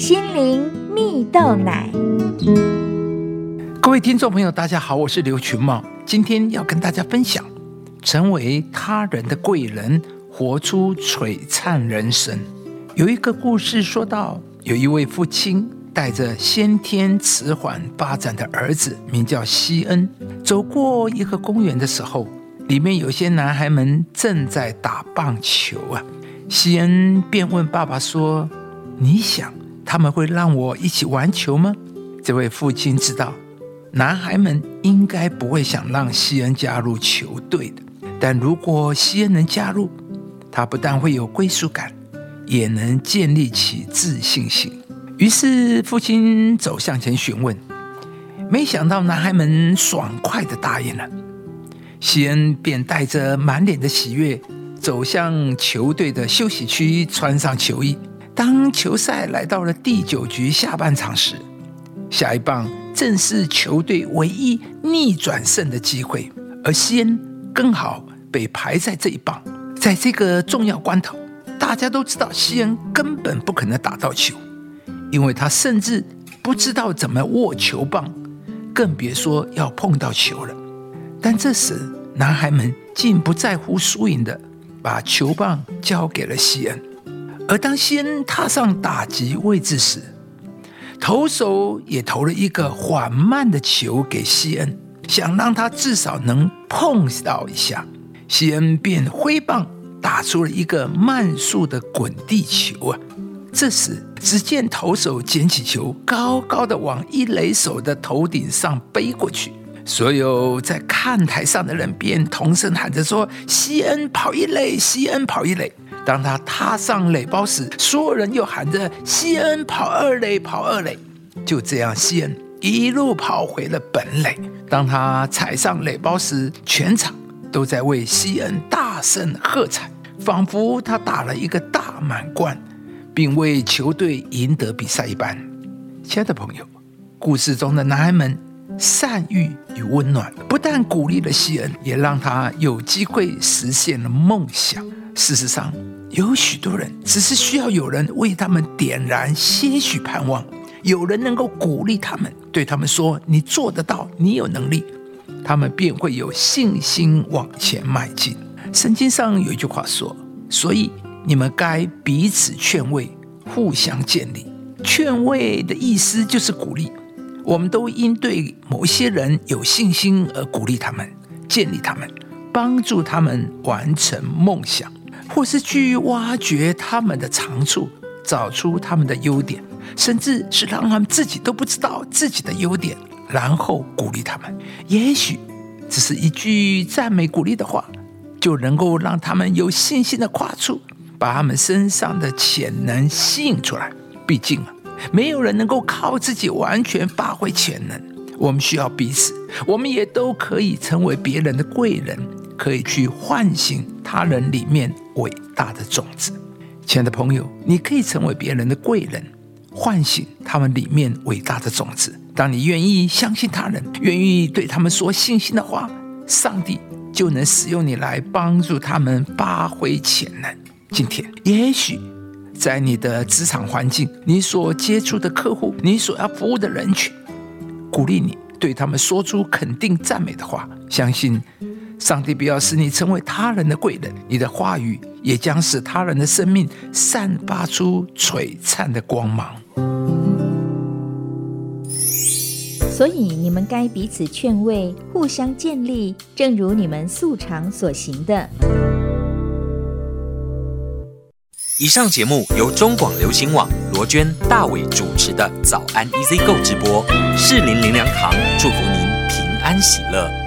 心灵蜜豆奶。各位听众朋友，大家好，我是刘群茂，今天要跟大家分享，成为他人的贵人，活出璀璨人生。有一个故事说到，有一位父亲带着先天迟缓发展的儿子，名叫西恩，走过一个公园的时候，里面有些男孩们正在打棒球啊。西恩便问爸爸说：“你想他们会让我一起玩球吗？”这位父亲知道，男孩们应该不会想让西恩加入球队的。但如果西恩能加入，他不但会有归属感，也能建立起自信心。于是父亲走向前询问，没想到男孩们爽快的答应了。西恩便带着满脸的喜悦。走向球队的休息区，穿上球衣。当球赛来到了第九局下半场时，下一棒正是球队唯一逆转胜的机会，而西恩刚好被排在这一棒。在这个重要关头，大家都知道西恩根本不可能打到球，因为他甚至不知道怎么握球棒，更别说要碰到球了。但这时，男孩们竟不在乎输赢的。把球棒交给了西恩，而当西恩踏上打击位置时，投手也投了一个缓慢的球给西恩，想让他至少能碰到一下。西恩便挥棒打出了一个慢速的滚地球啊！这时，只见投手捡起球，高高的往一垒手的头顶上背过去。所有在看台上的人便同声喊着说：“西恩跑一垒，西恩跑一垒。”当他踏上垒包时，所有人又喊着：“西恩跑二垒，跑二垒。”就这样，西恩一路跑回了本垒。当他踩上垒包时，全场都在为西恩大声喝彩，仿佛他打了一个大满贯，并为球队赢得比赛一般。亲爱的朋友，故事中的男孩们。善意与温暖，不但鼓励了西恩，也让他有机会实现了梦想。事实上，有许多人只是需要有人为他们点燃些许盼望，有人能够鼓励他们，对他们说：“你做得到，你有能力。”他们便会有信心往前迈进。圣经上有一句话说：“所以你们该彼此劝慰，互相建立。”劝慰的意思就是鼓励。我们都应对某些人有信心而鼓励他们、建立他们、帮助他们完成梦想，或是去挖掘他们的长处，找出他们的优点，甚至是让他们自己都不知道自己的优点，然后鼓励他们。也许只是一句赞美、鼓励的话，就能够让他们有信心的跨出，把他们身上的潜能吸引出来。毕竟啊。没有人能够靠自己完全发挥潜能，我们需要彼此，我们也都可以成为别人的贵人，可以去唤醒他人里面伟大的种子。亲爱的朋友，你可以成为别人的贵人，唤醒他们里面伟大的种子。当你愿意相信他人，愿意对他们说信心的话，上帝就能使用你来帮助他们发挥潜能。今天，也许。在你的职场环境，你所接触的客户，你所要服务的人群，鼓励你对他们说出肯定赞美的话。相信上帝必要使你成为他人的贵人，你的话语也将使他人的生命散发出璀璨的光芒。所以你们该彼此劝慰，互相建立，正如你们素常所行的。以上节目由中广流行网罗娟、大伟主持的早安 EZ 购直播，适林林良堂祝福您平安喜乐。